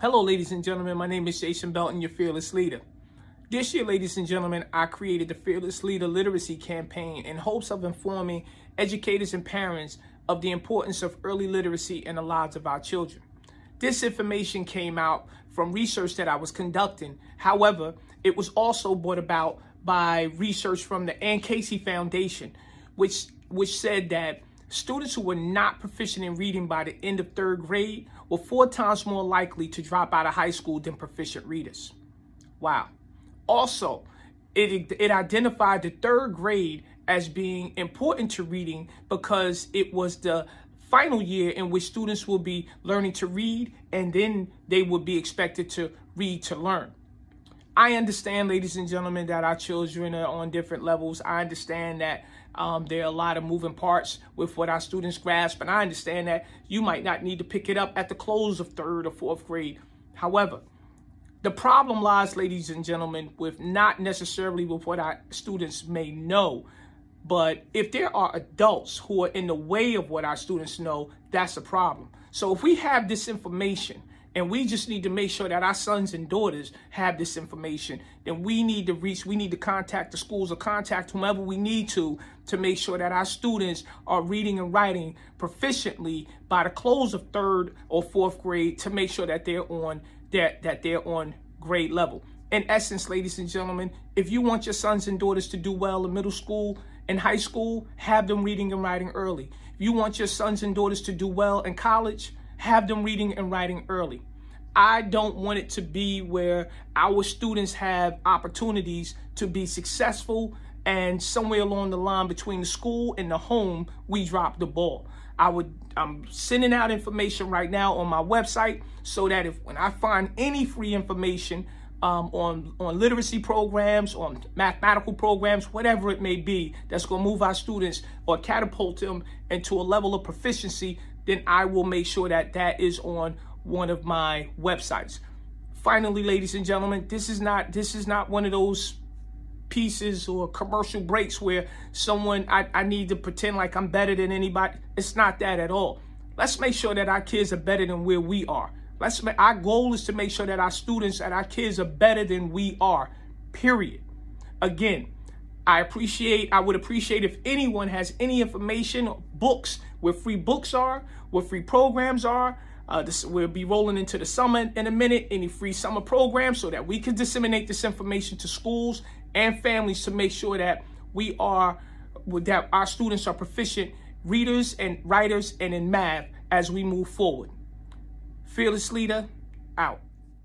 Hello, ladies and gentlemen. My name is Jason Belton, your fearless leader. This year, ladies and gentlemen, I created the Fearless Leader Literacy Campaign in hopes of informing educators and parents of the importance of early literacy in the lives of our children. This information came out from research that I was conducting. However, it was also brought about by research from the Ann Casey Foundation, which which said that Students who were not proficient in reading by the end of third grade were four times more likely to drop out of high school than proficient readers. Wow. Also, it, it identified the third grade as being important to reading because it was the final year in which students will be learning to read and then they will be expected to read to learn. I understand, ladies and gentlemen, that our children are on different levels. I understand that um, there are a lot of moving parts with what our students grasp, and I understand that you might not need to pick it up at the close of third or fourth grade. However, the problem lies, ladies and gentlemen, with not necessarily with what our students may know, but if there are adults who are in the way of what our students know, that's a problem. So if we have this information and we just need to make sure that our sons and daughters have this information. Then we need to reach, we need to contact the schools or contact whomever we need to to make sure that our students are reading and writing proficiently by the close of third or fourth grade to make sure that they're on that that they're on grade level. In essence, ladies and gentlemen, if you want your sons and daughters to do well in middle school and high school, have them reading and writing early. If you want your sons and daughters to do well in college, have them reading and writing early. I don't want it to be where our students have opportunities to be successful and somewhere along the line between the school and the home, we drop the ball. I would I'm sending out information right now on my website so that if when I find any free information um, on on literacy programs, on mathematical programs, whatever it may be, that's going to move our students or catapult them into a level of proficiency then I will make sure that that is on one of my websites. Finally, ladies and gentlemen, this is not this is not one of those pieces or commercial breaks where someone I, I need to pretend like I'm better than anybody. It's not that at all. Let's make sure that our kids are better than where we are. Let's our goal is to make sure that our students and our kids are better than we are. Period. Again, I appreciate, I would appreciate if anyone has any information, books, where free books are, where free programs are. Uh, this, we'll be rolling into the summer in a minute, any free summer programs so that we can disseminate this information to schools and families to make sure that we are, that our students are proficient readers and writers and in math as we move forward. Fearless Leader, out.